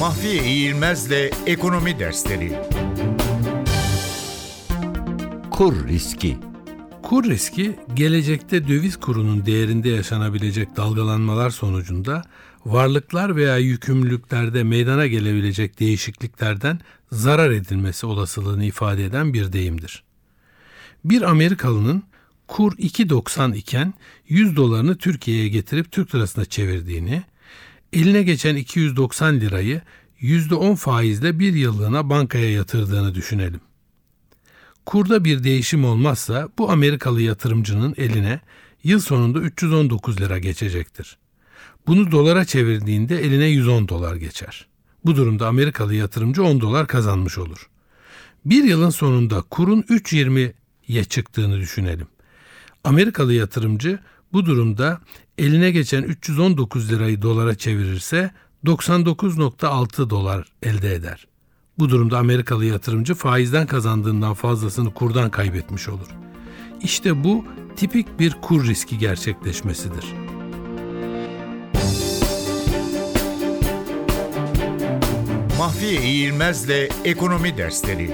Mahfiye İğilmez'le Ekonomi Dersleri Kur riski. Kur riski gelecekte döviz kurunun değerinde yaşanabilecek dalgalanmalar sonucunda varlıklar veya yükümlülüklerde meydana gelebilecek değişikliklerden zarar edilmesi olasılığını ifade eden bir deyimdir. Bir Amerikalının kur 2.90 iken 100 dolarını Türkiye'ye getirip Türk lirasına çevirdiğini, eline geçen 290 lirayı %10 faizle bir yıllığına bankaya yatırdığını düşünelim. Kurda bir değişim olmazsa bu Amerikalı yatırımcının eline yıl sonunda 319 lira geçecektir. Bunu dolara çevirdiğinde eline 110 dolar geçer. Bu durumda Amerikalı yatırımcı 10 dolar kazanmış olur. Bir yılın sonunda kurun 3.20'ye çıktığını düşünelim. Amerikalı yatırımcı bu durumda eline geçen 319 lirayı dolara çevirirse 99.6 dolar elde eder. Bu durumda Amerikalı yatırımcı faizden kazandığından fazlasını kurdan kaybetmiş olur. İşte bu tipik bir kur riski gerçekleşmesidir. Mahfiye İğilmez'le Ekonomi Dersleri